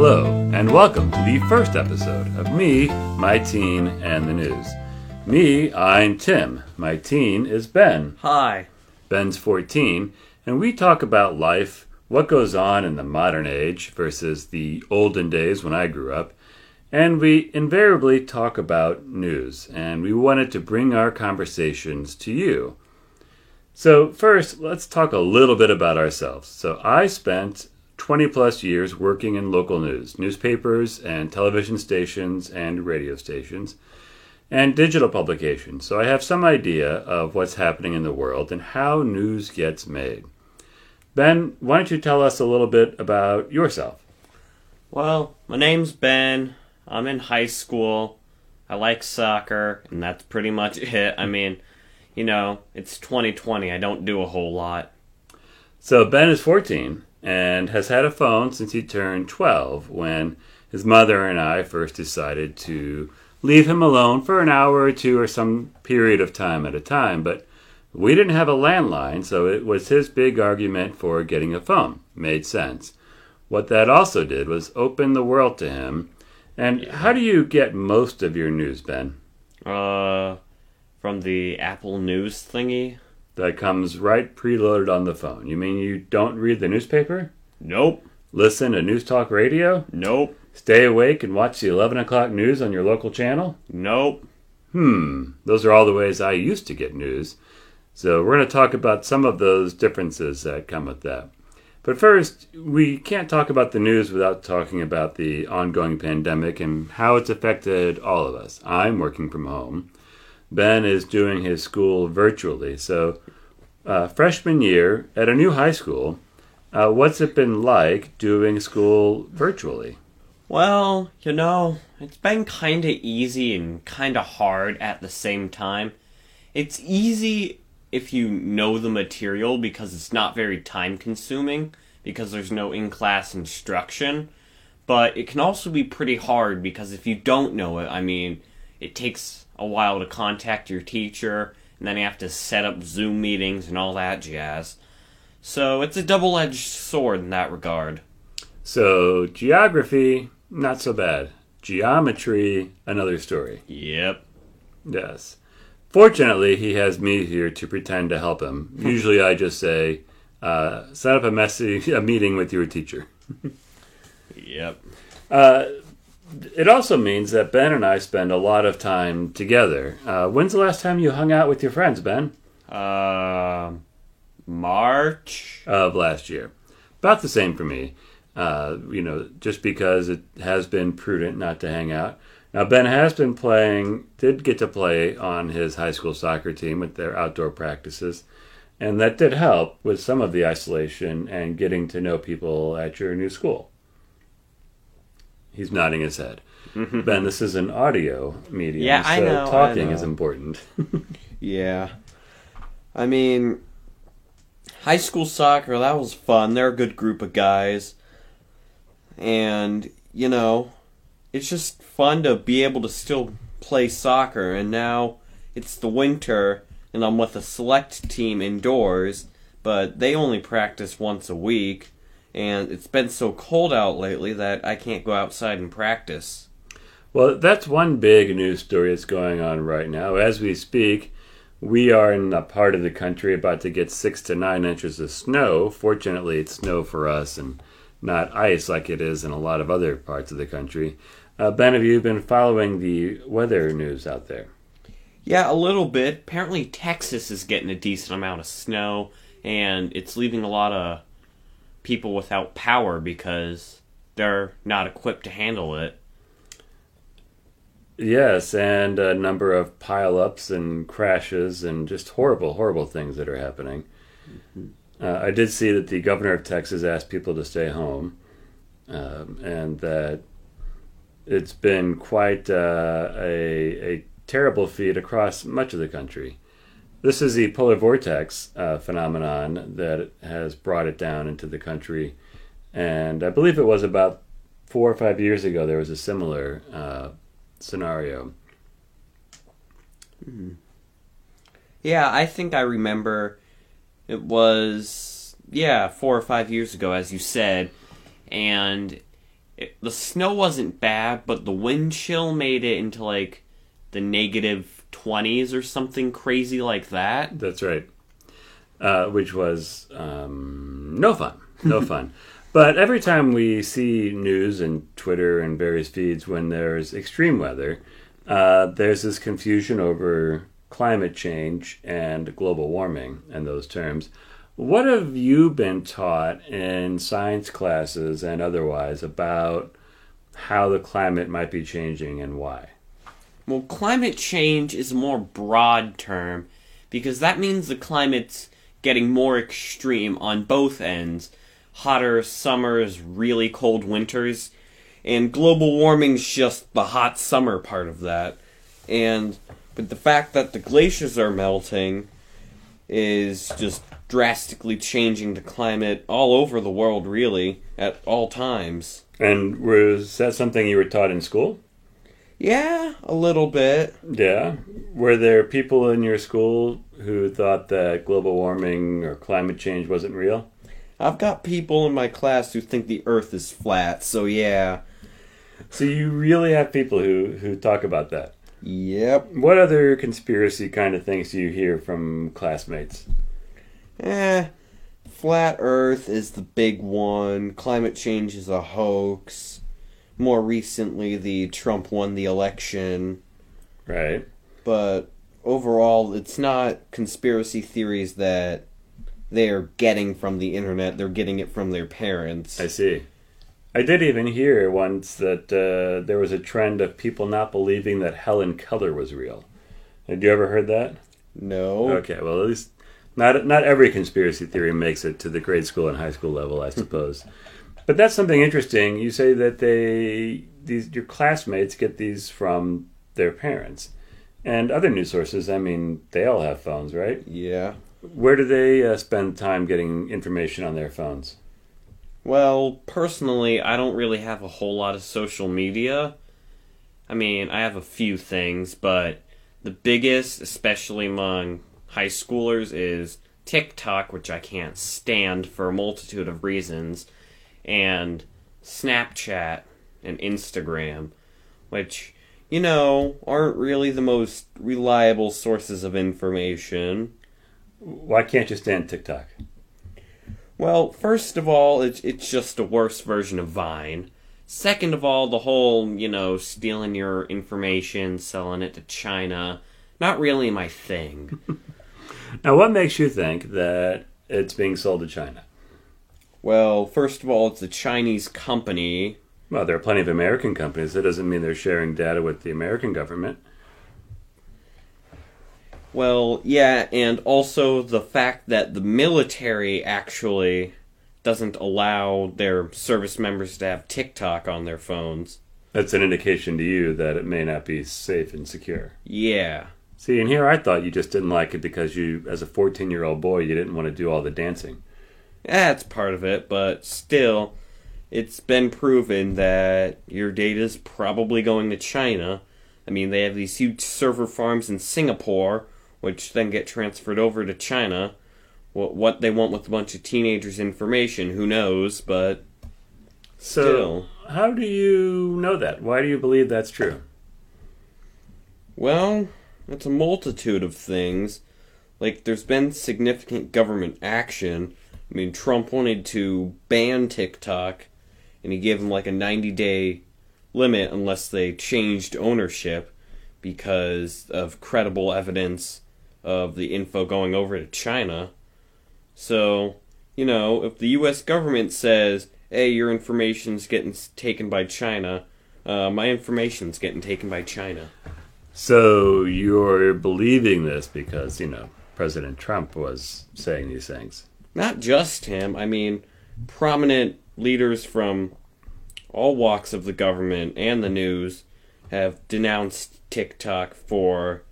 Hello, and welcome to the first episode of Me, My Teen, and the News. Me, I'm Tim. My teen is Ben. Hi. Ben's 14, and we talk about life, what goes on in the modern age versus the olden days when I grew up, and we invariably talk about news, and we wanted to bring our conversations to you. So, first, let's talk a little bit about ourselves. So, I spent 20 plus years working in local news, newspapers and television stations and radio stations, and digital publications. So I have some idea of what's happening in the world and how news gets made. Ben, why don't you tell us a little bit about yourself? Well, my name's Ben. I'm in high school. I like soccer, and that's pretty much it. I mean, you know, it's 2020. I don't do a whole lot. So Ben is 14 and has had a phone since he turned 12 when his mother and I first decided to leave him alone for an hour or two or some period of time at a time. But we didn't have a landline, so it was his big argument for getting a phone. Made sense. What that also did was open the world to him. And how do you get most of your news, Ben? Uh, from the Apple News thingy? That comes right preloaded on the phone. You mean you don't read the newspaper? Nope. Listen to News Talk Radio? Nope. Stay awake and watch the 11 o'clock news on your local channel? Nope. Hmm, those are all the ways I used to get news. So we're going to talk about some of those differences that come with that. But first, we can't talk about the news without talking about the ongoing pandemic and how it's affected all of us. I'm working from home. Ben is doing his school virtually. So, uh, freshman year at a new high school, uh, what's it been like doing school virtually? Well, you know, it's been kind of easy and kind of hard at the same time. It's easy if you know the material because it's not very time consuming because there's no in class instruction. But it can also be pretty hard because if you don't know it, I mean, it takes a while to contact your teacher, and then you have to set up Zoom meetings and all that jazz. So it's a double edged sword in that regard. So, geography, not so bad. Geometry, another story. Yep. Yes. Fortunately, he has me here to pretend to help him. Usually, I just say, uh, "Set up a messy a meeting with your teacher." yep. Uh, it also means that Ben and I spend a lot of time together. Uh, when's the last time you hung out with your friends, Ben? Uh, March of last year. About the same for me. Uh, you know, just because it has been prudent not to hang out. Now, Ben has been playing, did get to play on his high school soccer team with their outdoor practices, and that did help with some of the isolation and getting to know people at your new school. He's nodding his head. Mm-hmm. ben, this is an audio medium, Yeah, so I know, I talking know. is important. Yeah. I mean, high school soccer, that was fun. They're a good group of guys. And, you know, it's just fun to be able to still play soccer. And now it's the winter, and I'm with a select team indoors, but they only practice once a week. And it's been so cold out lately that I can't go outside and practice. Well, that's one big news story that's going on right now. As we speak, we are in a part of the country about to get six to nine inches of snow. Fortunately, it's snow for us and not ice like it is in a lot of other parts of the country. Uh, ben, have you been following the weather news out there? Yeah, a little bit. Apparently, Texas is getting a decent amount of snow, and it's leaving a lot of people without power because they're not equipped to handle it. Yes, and a number of pileups and crashes and just horrible, horrible things that are happening. Uh, I did see that the governor of Texas asked people to stay home, um, and that it's been quite uh, a, a terrible feat across much of the country. This is the polar vortex uh, phenomenon that has brought it down into the country, and I believe it was about four or five years ago there was a similar uh, scenario. Yeah, I think I remember it was, yeah, four or five years ago, as you said, and it, the snow wasn't bad, but the wind chill made it into like the negative 20s or something crazy like that. That's right. Uh, which was um, no fun. No fun. But every time we see news and Twitter and various feeds when there's extreme weather, uh, there's this confusion over climate change and global warming and those terms. What have you been taught in science classes and otherwise about how the climate might be changing and why? Well, climate change is a more broad term because that means the climate's getting more extreme on both ends hotter summers, really cold winters, and global warming's just the hot summer part of that. And but the fact that the glaciers are melting is just drastically changing the climate all over the world, really, at all times. And was that something you were taught in school? Yeah, a little bit. Yeah. Were there people in your school who thought that global warming or climate change wasn't real? I've got people in my class who think the earth is flat, so yeah. So you really have people who, who talk about that? Yep. What other conspiracy kind of things do you hear from classmates? Eh, flat Earth is the big one. Climate change is a hoax. More recently, the Trump won the election. Right. But overall, it's not conspiracy theories that they're getting from the internet. They're getting it from their parents. I see. I did even hear once that uh, there was a trend of people not believing that Helen Keller was real. Had you ever heard that? No. Okay, well, at least not not every conspiracy theory makes it to the grade school and high school level, I suppose. but that's something interesting. You say that they these your classmates get these from their parents and other news sources. I mean, they all have phones, right? Yeah. Where do they uh, spend time getting information on their phones? Well, personally, I don't really have a whole lot of social media. I mean, I have a few things, but the biggest, especially among high schoolers, is TikTok, which I can't stand for a multitude of reasons, and Snapchat and Instagram, which, you know, aren't really the most reliable sources of information. Why can't you stand TikTok? Well, first of all, it's it's just a worse version of Vine. Second of all, the whole, you know, stealing your information, selling it to China, not really my thing. now, what makes you think that it's being sold to China? Well, first of all, it's a Chinese company. Well, there are plenty of American companies. That doesn't mean they're sharing data with the American government. Well, yeah, and also the fact that the military actually doesn't allow their service members to have TikTok on their phones. That's an indication to you that it may not be safe and secure. Yeah. See, and here I thought you just didn't like it because you, as a 14 year old boy, you didn't want to do all the dancing. That's part of it, but still, it's been proven that your data is probably going to China. I mean, they have these huge server farms in Singapore which then get transferred over to China. What what they want with a bunch of teenagers' information, who knows? But so, still, how do you know that? Why do you believe that's true? Well, it's a multitude of things. Like, there's been significant government action. I mean, Trump wanted to ban TikTok, and he gave them like a 90 day limit unless they changed ownership because of credible evidence of the info going over to China. So, you know, if the U.S. government says, hey, your information's getting taken by China, uh, my information's getting taken by China. So you're believing this because, you know, President Trump was saying these things. Not just him. I mean, prominent leaders from all walks of the government and the news have denounced TikTok for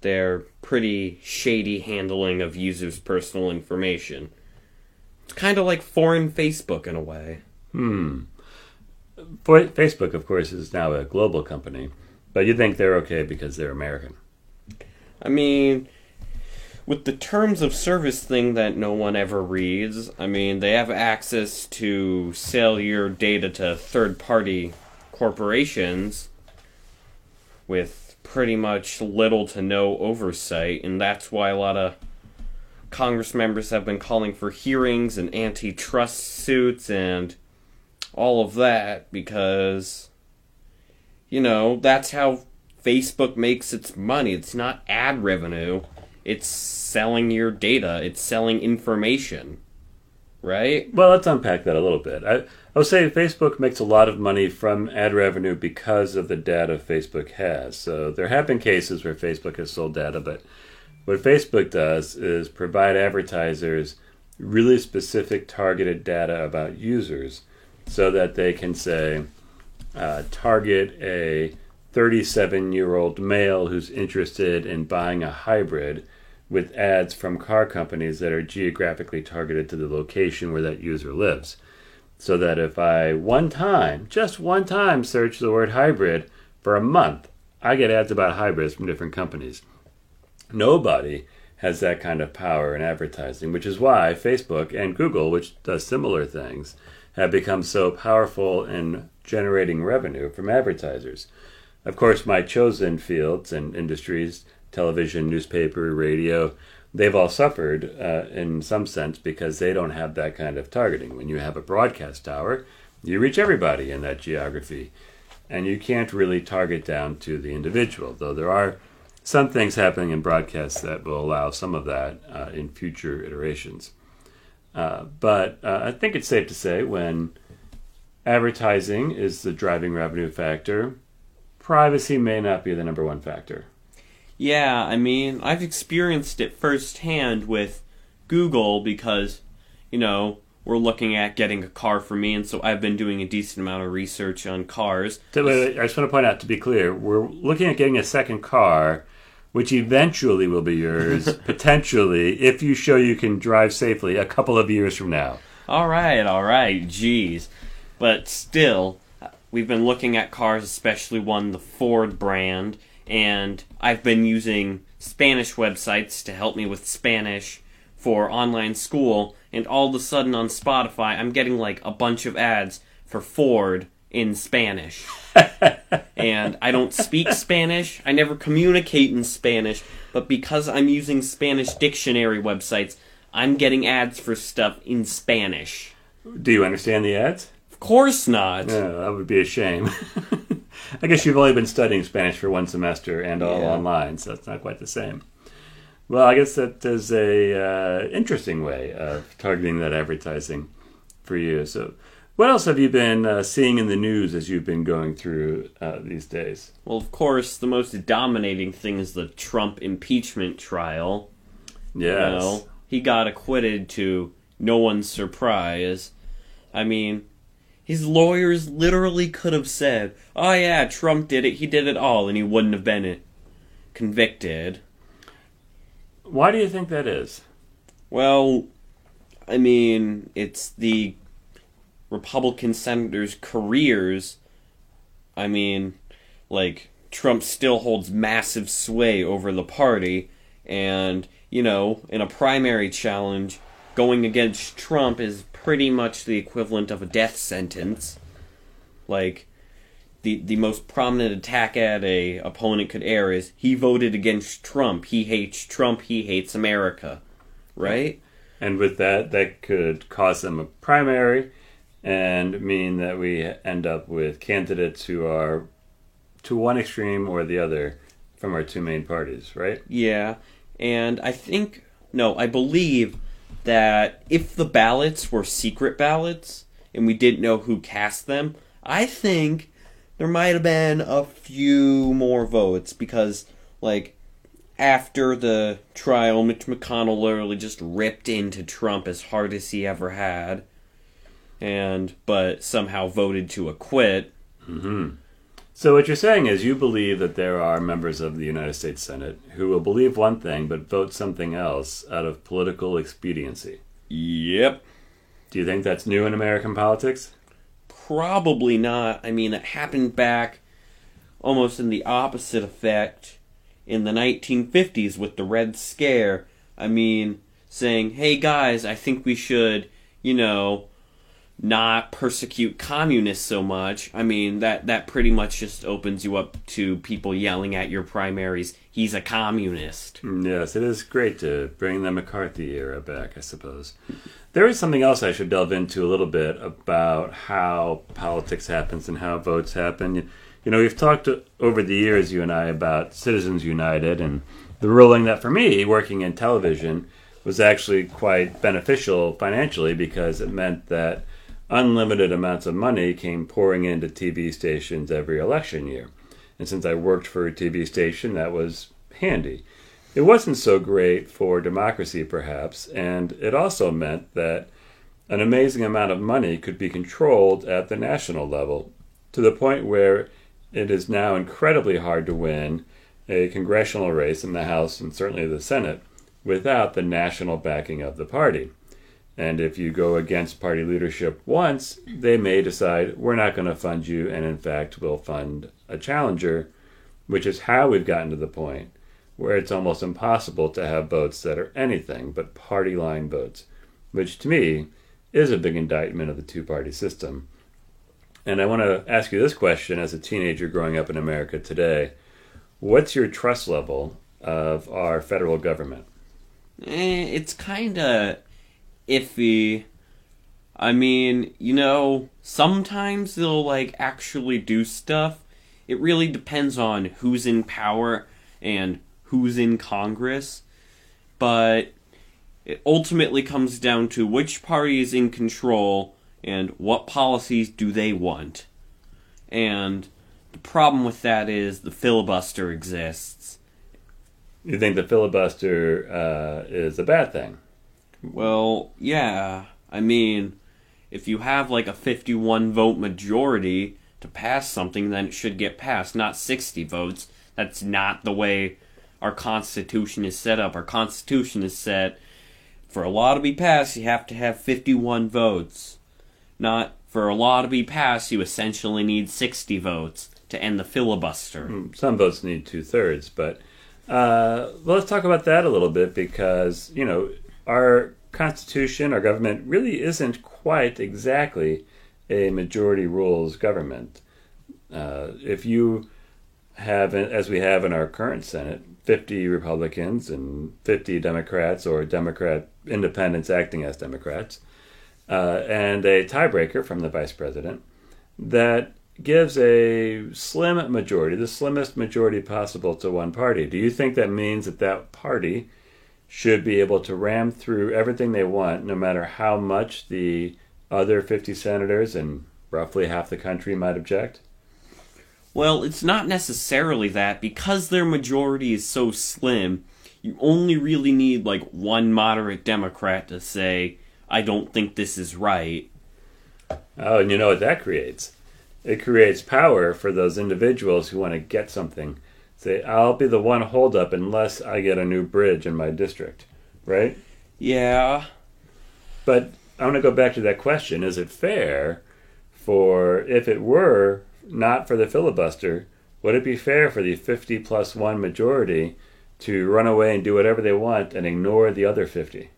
their pretty shady handling of users' personal information. It's kind of like foreign Facebook in a way. Hmm. Facebook, of course, is now a global company, but you think they're okay because they're American. I mean, with the terms of service thing that no one ever reads, I mean, they have access to sell your data to third party corporations with pretty much little to no oversight, and that's why a lot of Congress members have been calling for hearings and antitrust suits and all of that because, you know, that's how Facebook makes its money. It's not ad revenue, it's selling your data, it's selling information. Right? Well, let's unpack that a little bit. I, I would say Facebook makes a lot of money from ad revenue because of the data Facebook has. So there have been cases where Facebook has sold data, but what Facebook does is provide advertisers really specific targeted data about users so that they can say, uh, target a 37 year old male who's interested in buying a hybrid with ads from car companies that are geographically targeted to the location where that user lives. So that if I one time, just one time, search the word hybrid for a month, I get ads about hybrids from different companies. Nobody has that kind of power in advertising, which is why Facebook and Google, which does similar things, have become so powerful in generating revenue from advertisers. Of course, my chosen fields and industries television, newspaper, radio they've all suffered uh, in some sense because they don't have that kind of targeting. When you have a broadcast tower, you reach everybody in that geography, and you can't really target down to the individual, though there are some things happening in broadcasts that will allow some of that uh, in future iterations. Uh, but uh, I think it's safe to say when advertising is the driving revenue factor, privacy may not be the number one factor. Yeah, I mean, I've experienced it firsthand with Google because, you know, we're looking at getting a car for me, and so I've been doing a decent amount of research on cars. So, wait, wait, I just want to point out to be clear, we're looking at getting a second car, which eventually will be yours, potentially, if you show you can drive safely a couple of years from now. All right, all right, geez. But still, we've been looking at cars, especially one, the Ford brand, and I've been using Spanish websites to help me with Spanish for online school, and all of a sudden on Spotify, I'm getting like a bunch of ads for Ford in Spanish. and I don't speak Spanish, I never communicate in Spanish, but because I'm using Spanish dictionary websites, I'm getting ads for stuff in Spanish. Do you understand the ads? Of course not. No, that would be a shame. I guess you've only been studying Spanish for one semester and all Yeah. online, so it's not quite the same. Well, I guess that is a uh, interesting way of targeting that advertising for you. So, what else have you been uh, seeing in the news as you've been going through uh, these days? Well, of course, the most dominating thing is the Trump impeachment trial. Yes. You know, he got acquitted to no one's surprise. I mean, his lawyers literally could have said, "Oh yeah, Trump did it. He did it all," and he wouldn't have been convicted. Why do you think that is? Well, I mean, it's the Republican senators' careers. I mean, like, Trump still holds massive sway over the party, and, you know, in a primary challenge, going against Trump is pretty much the equivalent of a death sentence. Like, the, the most prominent attack at a opponent could air is he voted against Trump. He hates Trump. He hates America. Right? And with that, that could cause them a primary and mean that we end up with candidates who are to one extreme or the other from our two main parties, right? Yeah, and I think no, I believe that if the ballots were secret ballots and we didn't know who cast them, I think there might have been a few more votes because like after the trial Mitch McConnell literally just ripped into Trump as hard as he ever had and but somehow voted to acquit. Mm-hmm. So what you're saying is you believe that there are members of the United States Senate who will believe one thing but vote something else out of political expediency. Yep. Do you think that's new in American politics? Probably not. I mean, it happened back almost in the opposite effect in the 1950s with the Red Scare I mean, saying, hey guys, I think we should, you know, not persecute communists so much. I mean, that, that pretty much just opens you up to people yelling at your primaries, he's a communist. Mm, Yes, it is great to bring the McCarthy era back, I suppose. There is something else I should delve into a little bit about how politics happens and how votes happen. You know, we've talked over the years, you and I, about Citizens United and the ruling that for me, working in television, was actually quite beneficial financially because it meant that unlimited amounts of money came pouring into TV stations every election year. And since I worked for a TV station, that was handy. It wasn't so great for democracy, perhaps, and it also meant that an amazing amount of money could be controlled at the national level to the point where it is now incredibly hard to win a congressional race in the House and certainly the Senate without the national backing of the party. And if you go against party leadership once, they may decide we're not going to fund you, and in fact, we'll fund a challenger, which is how we've gotten to the point where it's almost impossible to have votes that are anything but party line votes, which to me is a big indictment of the two party system. And I want to ask you this question as a teenager growing up in America today What's your trust level of our federal government? Eh, it's kind of iffy. I mean, you know, sometimes they'll like actually do stuff. It really depends on who's in power and who's in Congress. But it ultimately comes down to which party is in control and what policies do they want. And the problem with that is the filibuster exists. You think the filibuster uh, is a bad thing? Well, yeah. I mean, if you have like a 51 vote majority to pass something, then it should get passed, not 60 votes. That's not the way our Constitution is set up. Our Constitution is set for a law to be passed, you have to have 51 votes. Not for a law to be passed, you essentially need 60 votes to end the filibuster. Some votes need two thirds, but uh, well, let's talk about that a little bit because you know our constitution, our government really isn't quite exactly a majority rules government. Uh, if you have, as we have in our current Senate, 50 Republicans and 50 Democrats or Democrat independents acting as Democrats, uh, and a tiebreaker from the vice president, that gives a slim majority, the slimmest majority possible to one party. Do you think that means that that party should be able to ram through everything they want, no matter how much the other 50 senators and roughly half the country might object? Well, it's not necessarily that. Because their majority is so slim, you only really need like one moderate Democrat to say, I don't think this is right. Oh, and you know what that creates? It creates power for those individuals who want to get something. Say, I'll be the one holdup unless I get a new bridge in my district, right? Yeah. But I want to go back to that question. Is it fair for, if it were not for the filibuster, would it be fair for the 50 plus 1 majority to run away and do whatever they want and ignore the other 50?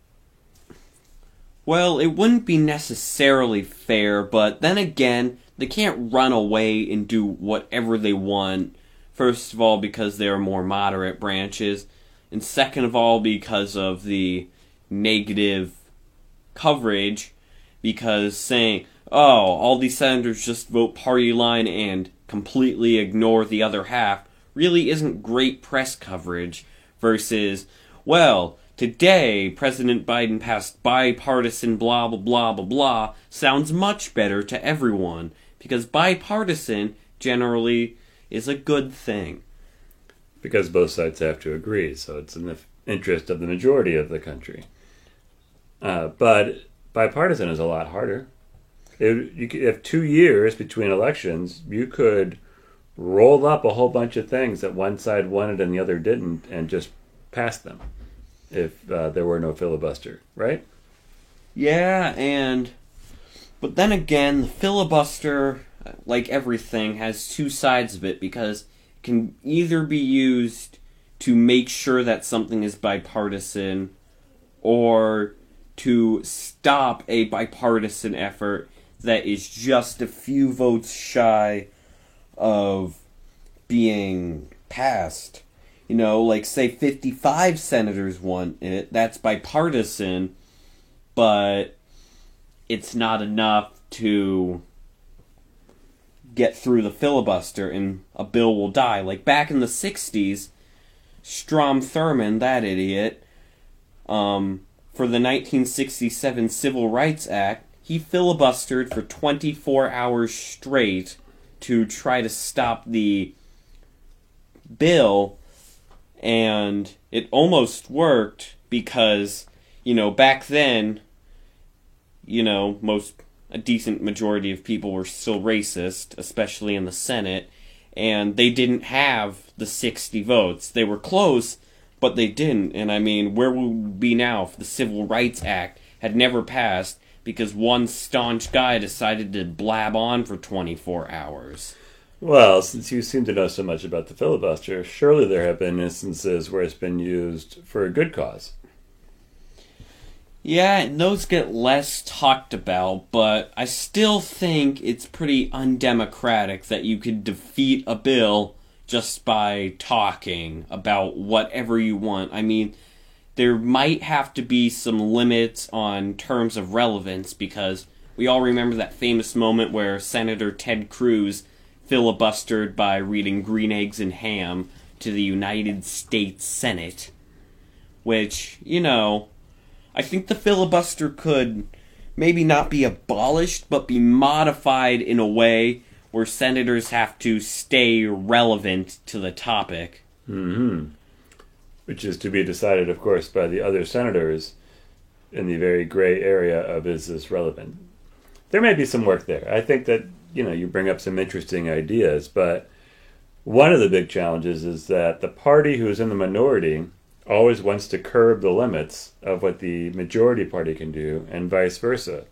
Well, it wouldn't be necessarily fair, but then again, they can't run away and do whatever they want. First of all, because they are more moderate branches, and second of all, because of the negative coverage. Because saying, oh, all these senators just vote party line and completely ignore the other half really isn't great press coverage versus, well, today President Biden passed bipartisan blah blah blah blah blah sounds much better to everyone because bipartisan generally is a good thing. Because both sides have to agree, so it's in the interest of the majority of the country. Uh, but bipartisan is a lot harder. If you could, if two years between elections, you could roll up a whole bunch of things that one side wanted and the other didn't, and just pass them if uh, there were no filibuster, right? Yeah, and but then again, the filibuster, like everything, has two sides of it because it can either be used to make sure that something is bipartisan or to stop a bipartisan effort that is just a few votes shy of being passed. You know, like say 55 senators want it, that's bipartisan, but it's not enough to get through the filibuster and a bill will die. Like back in the 60s, Strom Thurmond, that idiot, um, for the 1967 Civil Rights Act, he filibustered for 24 hours straight to try to stop the bill, and it almost worked because, you know, back then, you know, most a decent majority of people were still racist, especially in the Senate, and they didn't have the 60 votes. They were close, but they didn't. And I mean, where would we be now if the Civil Rights Act had never passed because one staunch guy decided to blab on for 24 hours? Well, since you seem to know so much about the filibuster, surely there have been instances where it's been used for a good cause. Yeah, and those get less talked about, but I still think it's pretty undemocratic that you could defeat a bill just by talking about whatever you want. I mean, there might have to be some limits on terms of relevance because we all remember that famous moment where Senator Ted Cruz filibustered by reading Green Eggs and Ham to the United States Senate, which, you know, I think the filibuster could maybe not be abolished, but be modified in a way where senators have to stay relevant to the topic. Mm-hmm. Which is to be decided, of course, by the other senators in the very gray area of is this relevant. There may be some work there. I think that, you know, you bring up some interesting ideas, but one of the big challenges is that the party who's in the minority always wants to curb the limits of what the majority party can do, and vice versa.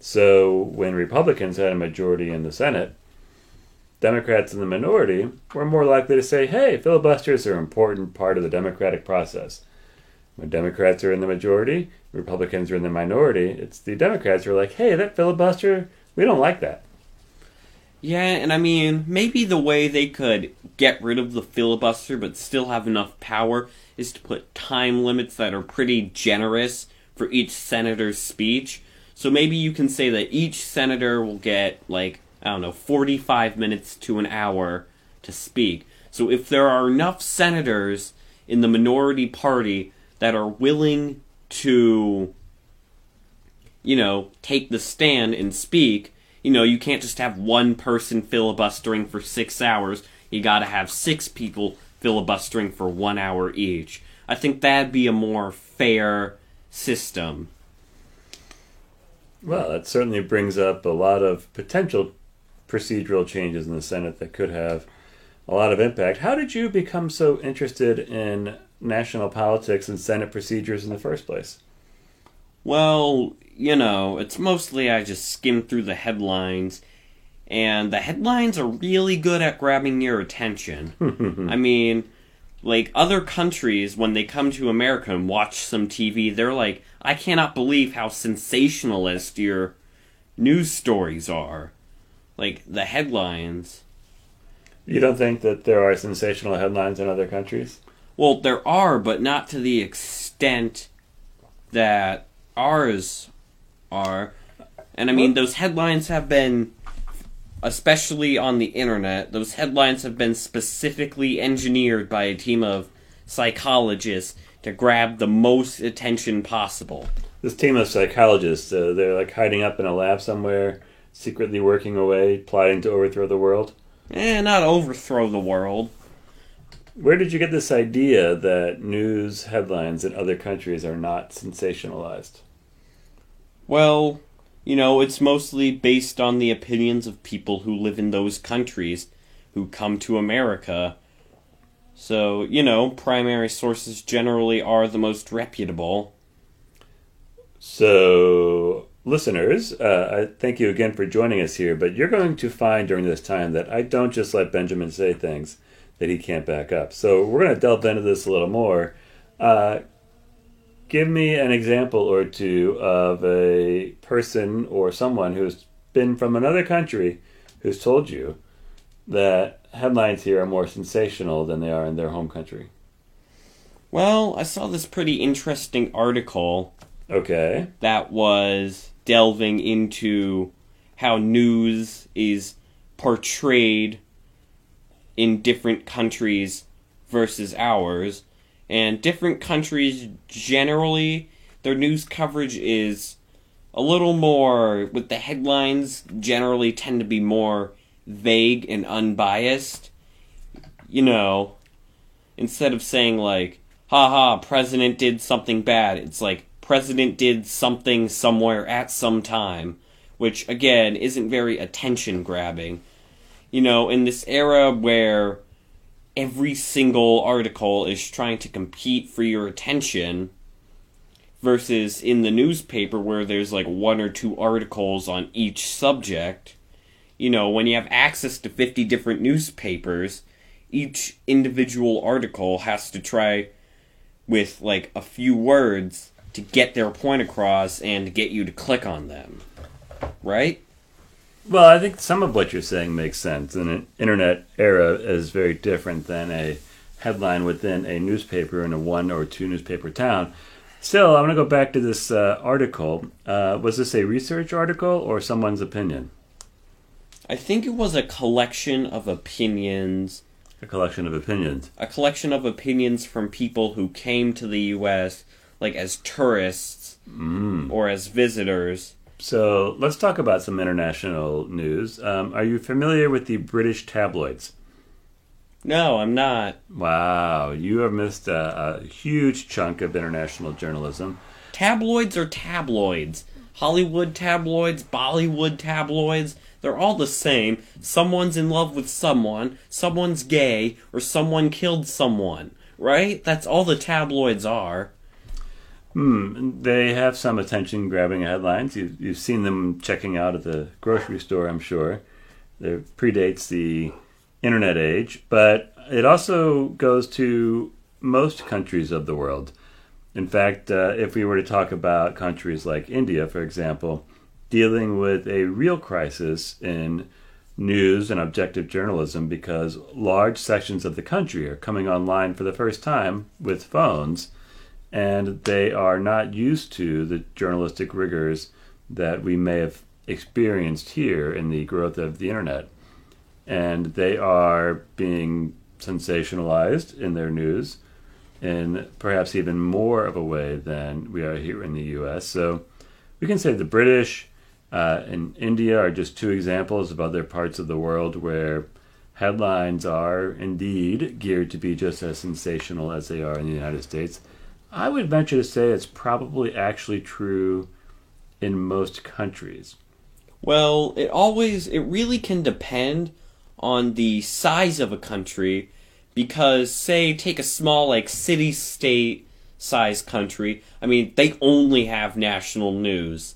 So when Republicans had a majority in the Senate, Democrats in the minority were more likely to say, hey, filibusters are an important part of the democratic process. When Democrats are in the majority, Republicans are in the minority, it's the Democrats who are like, hey, that filibuster, we don't like that. Yeah, and I mean, maybe the way they could get rid of the filibuster but still have enough power is to put time limits that are pretty generous for each senator's speech. So maybe you can say that each senator will get, like, I don't know, 45 minutes to an hour to speak. So if there are enough senators in the minority party that are willing to, you know, take the stand and speak, you know, you can't just have one person filibustering for six hours. You gotta have six people filibustering for one hour each. I think that'd be a more fair system. Well, that certainly brings up a lot of potential procedural changes in the Senate that could have a lot of impact. How did you become so interested in national politics and Senate procedures in the first place? Well, you know, it's mostly I just skim through the headlines, and the headlines are really good at grabbing your attention. I mean, like other countries, when they come to America and watch some TV, they're like, I cannot believe how sensationalist your news stories are. Like the headlines. You don't think that there are sensational headlines in other countries? Well, there are, but not to the extent that ours are. And I mean, those headlines have been, especially on the internet, those headlines have been specifically engineered by a team of psychologists to grab the most attention possible. This team of psychologists, uh, they're like hiding up in a lab somewhere, secretly working away, plotting to overthrow the world. Eh, not overthrow the world. Where did you get this idea that news headlines in other countries are not sensationalized? Well, you know, it's mostly based on the opinions of people who live in those countries who come to America. So, you know, primary sources generally are the most reputable. So, listeners, uh, I thank you again for joining us here. But you're going to find during this time that I don't just let Benjamin say things that he can't back up. So, we're going to delve into this a little more. Uh, give me an example or two of a person or someone who's been from another country who's told you that headlines here are more sensational than they are in their home country. Well, I saw this pretty interesting article Okay. that was delving into how news is portrayed in different countries versus ours. And different countries generally, their news coverage is a little more, with the headlines generally tend to be more vague and unbiased. You know, instead of saying like, haha, president did something bad, it's like, president did something somewhere at some time, which again isn't very attention grabbing. You know, in this era where every single article is trying to compete for your attention versus in the newspaper where there's like one or two articles on each subject. You know, when you have access to 50 different newspapers, each individual article has to try with like a few words to get their point across and get you to click on them. Right? Well, I think some of what you're saying makes sense. An internet era is very different than a headline within a newspaper in a one or two newspaper town. Still, I want to go back to this uh, article. Uh, was this a research article or someone's opinion? I think it was a collection of opinions. A collection of opinions. A collection of opinions from people who came to the U.S. like as tourists Mm. or as visitors. So let's talk about some international news. Um, are you familiar with the British tabloids? No, I'm not. Wow, you have missed a, a huge chunk of international journalism. Tabloids are tabloids. Hollywood tabloids, Bollywood tabloids, they're all the same. Someone's in love with someone, someone's gay, or someone killed someone. Right? That's all the tabloids are. Hmm, they have some attention grabbing headlines. You, you've seen them checking out at the grocery store, I'm sure. It predates the internet age, but it also goes to most countries of the world. In fact, uh, if we were to talk about countries like India, for example, dealing with a real crisis in news and objective journalism because large sections of the country are coming online for the first time with phones and they are not used to the journalistic rigors that we may have experienced here in the growth of the internet. And they are being sensationalized in their news in perhaps even more of a way than we are here in the US. So we can say the British uh, and India are just two examples of other parts of the world where headlines are indeed geared to be just as sensational as they are in the United States. I would venture to say it's probably actually true in most countries. Well, it always, it really can depend on the size of a country because, say, take a small, like, city state size country. I mean, they only have national news.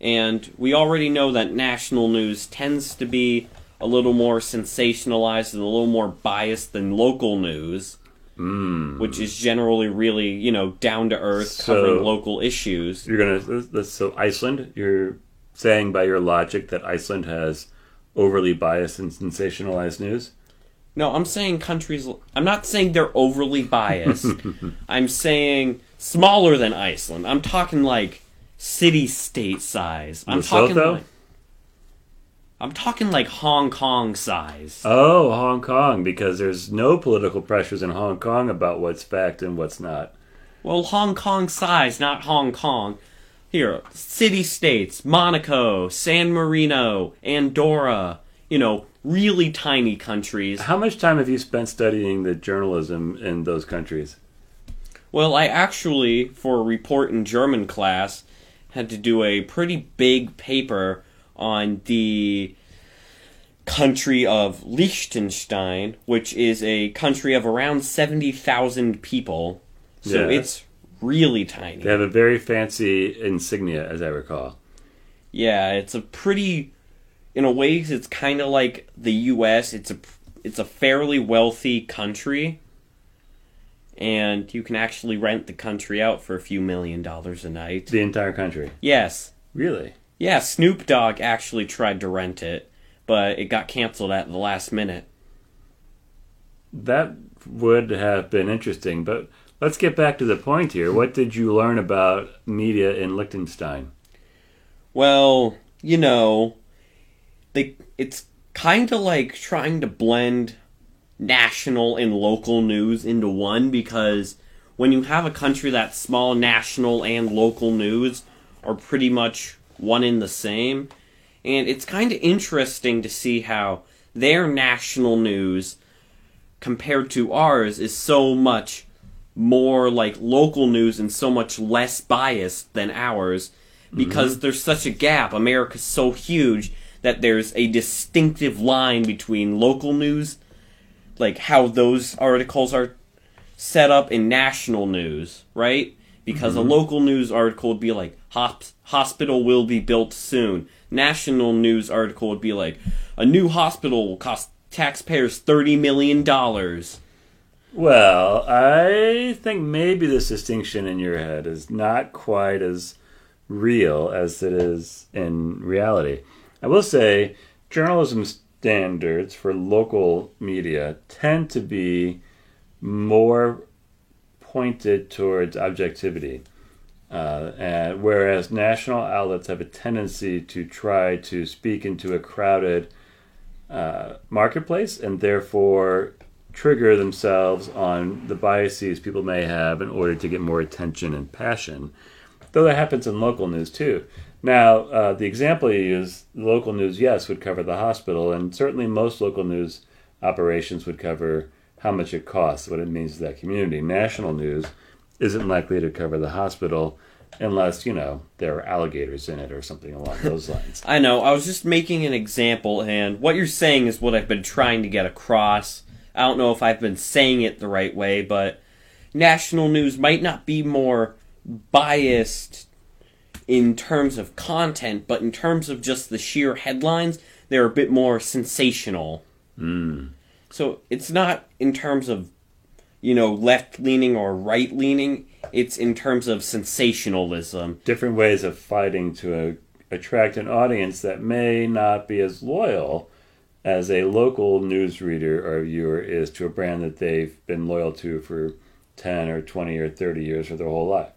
And we already know that national news tends to be a little more sensationalized and a little more biased than local news, Mm. which is generally really, you know, down to earth, So- covering local issues. You're gonna so Iceland. You're saying by your logic that Iceland has overly biased and sensationalized news. No, I'm saying countries. I'm not saying they're overly biased. I'm saying smaller than Iceland. I'm talking like city state size. I'm talking like. I'm talking like Hong Kong size. Oh, Hong Kong, because there's no political pressures in Hong Kong about what's fact and what's not. Well, Hong Kong size, not Hong Kong. Here, city states, Monaco, San Marino, Andorra. You know, really tiny countries. How much time have you spent studying the journalism in those countries? Well, I actually, for a report in German class, had to do a pretty big paper on the country of Liechtenstein, which is a country of around 70,000 people. So Yeah. it's really tiny. They have a very fancy insignia, as I recall. Yeah, it's a pretty in a way it's kind of like the US. It's a it's a fairly wealthy country. and you can actually rent the country out for a few million dollars a night. The entire country. Yes. Really? Yeah, Snoop Dogg actually tried to rent it, but it got canceled at the last minute. That would have been interesting, but let's get back to the point here. What did you learn about media in Liechtenstein? Well, you know, they it's kind of like trying to blend national and local news into one because when you have a country that's small, national and local news are pretty much one in the same. And it's kind of interesting to see how their national news compared to ours is so much more like local news and so much less biased than ours because mm-hmm. there's such a gap. America's so huge that there's a distinctive line between local news, like how those articles are set up in national news, right? Because mm-hmm. a local news article would be like, hospital will be built soon. National news article would be like, a new hospital will cost taxpayers $30 million. Well, I think maybe this distinction in your head is not quite as real as it is in reality. I will say journalism standards for local media tend to be more pointed towards objectivity. Uh, and whereas national outlets have a tendency to try to speak into a crowded uh, marketplace and therefore trigger themselves on the biases people may have in order to get more attention and passion. Though that happens in local news too. Now, uh, the example you use, local news, yes, would cover the hospital, and certainly most local news operations would cover how much it costs, what it means to that community. National news isn't likely to cover the hospital unless you know there are alligators in it or something along those lines. I know. I was just making an example, and what you're saying is what I've been trying to get across. I don't know if I've been saying it the right way, but national news might not be more biased in terms of content, but in terms of just the sheer headlines, they're a bit more sensational. Mm. So it's not in terms of, you know, left leaning or right leaning it's in terms of sensationalism. Different ways of fighting to a, attract an audience that may not be as loyal as a local news reader or viewer is to a brand that they've been loyal to for 10 or 20 or 30 years or their whole life.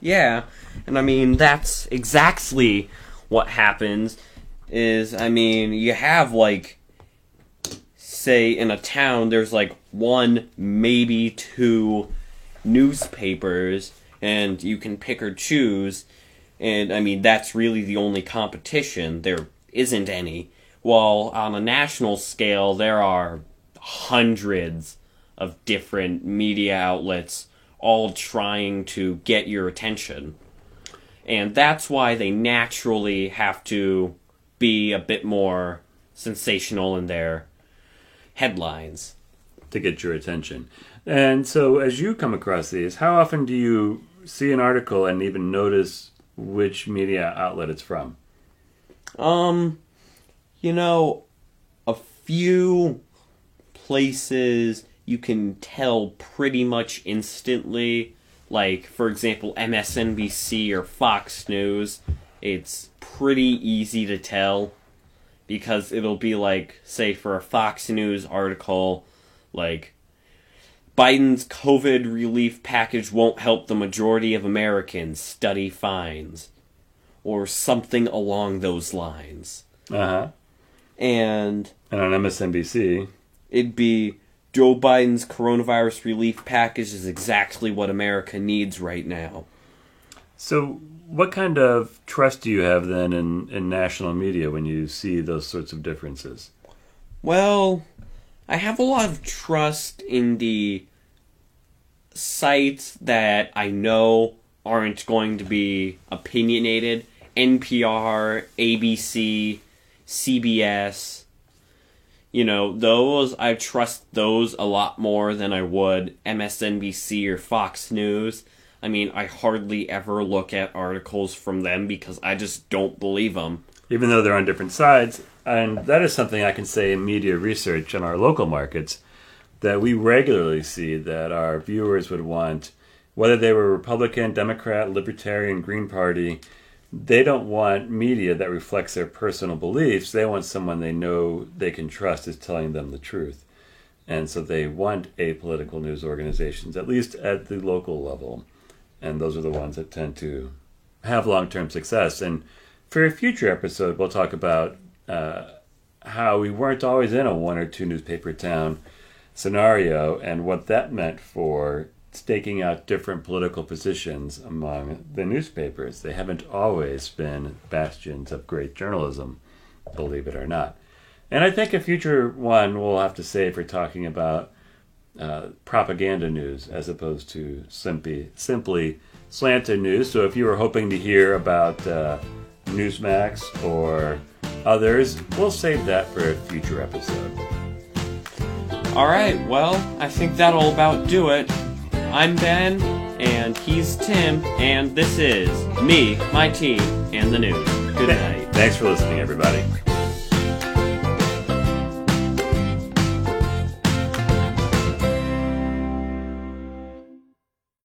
Yeah, and I mean, that's exactly what happens is, I mean, you have like, say, in a town, there's like one, maybe two newspapers and you can pick or choose. And I mean, that's really the only competition. There isn't any. While on a national scale, there are hundreds of different media outlets all trying to get your attention. And that's why they naturally have to be a bit more sensational in their headlines. To get your attention. And so, as you come across these, how often do you see an article and even notice which media outlet it's from? Um, you know, a few places you can tell pretty much instantly. Like, for example, MSNBC or Fox News. It's pretty easy to tell because it'll be like, say, for a Fox News article, like, Biden's COVID relief package won't help the majority of Americans, study finds. Or something along those lines. Uh huh. And. And on MSNBC. It'd be Joe Biden's coronavirus relief package is exactly what America needs right now. So, what kind of trust do you have then in, in national media when you see those sorts of differences? Well, I have a lot of trust in the sites that I know aren't going to be opinionated NPR, ABC, CBS. You know, those, I trust those a lot more than I would MSNBC or Fox News. I mean, I hardly ever look at articles from them because I just don't believe them. Even though they're on different sides. And that is something I can say in media research in our local markets that we regularly see that our viewers would want, whether they were Republican, Democrat, Libertarian, Green Party, they don't want media that reflects their personal beliefs. They want someone they know they can trust is telling them the truth. And so they want apolitical news organizations, at least at the local level. And those are the ones that tend to have long term success. And for a future episode, we'll talk about uh, how we weren't always in a one or two newspaper town scenario and what that meant for staking out different political positions among the newspapers. They haven't always been bastions of great journalism, believe it or not. And I think a future one we'll have to save for talking about uh, propaganda news as opposed to simply simply slanted news. So if you were hoping to hear about uh, Newsmax or others, we'll save that for a future episode. All right, well, I think that'll about do it. I'm Ben, and he's Tim, and this is me, my teen, and the news. Good night. Thanks for listening, everybody.